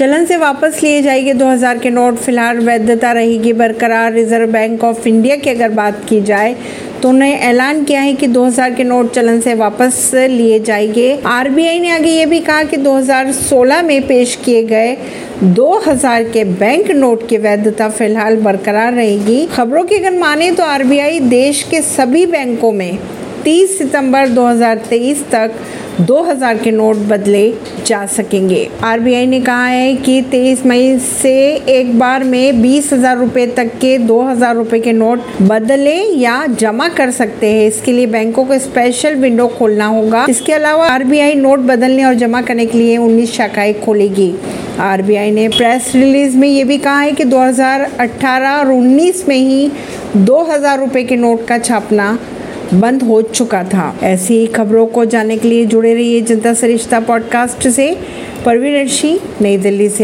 चलन से वापस लिए जाएँगे 2000 के नोट। फ़िलहाल वैधता रहेगी, बरकरार। रिज़र्व बैंक ऑफ़ इंडिया की अगर बात की जाए तो उन्होंने ऐलान किया है कि 2000 के नोट चलन से वापस लिए जाएँगे। आरबीआई ने आगे ये भी कहा कि 2016 में पेश किए गए 2000 के बैंक नोट की वैधता फ़िलहाल बरकरार रहेगी। खबरों की अगर माने तो आरबीआई देश के सभी बैंकों में 30 सितंबर 2023 तक 2000 के नोट बदले जा सकेंगे। आरबीआई ने कहा है कि 23 मई से एक बार में बीस हज़ार रुपए तक के 2000 रुपए के नोट बदले या जमा कर सकते हैं। इसके लिए बैंकों को स्पेशल विंडो खोलना होगा। इसके अलावा आरबीआई नोट बदलने और जमा करने के लिए 19 शाखाएँ खोलेगी। आरबीआई ने प्रेस रिलीज़ में ये भी कहा है कि 2018 और 19 में ही 2000 रुपए के नोट का छापना बंद हो चुका था। ऐसी खबरों को जानने के लिए जुड़े रहिए जनता सरिश्ता पॉडकास्ट से। परवीन नई दिल्ली से।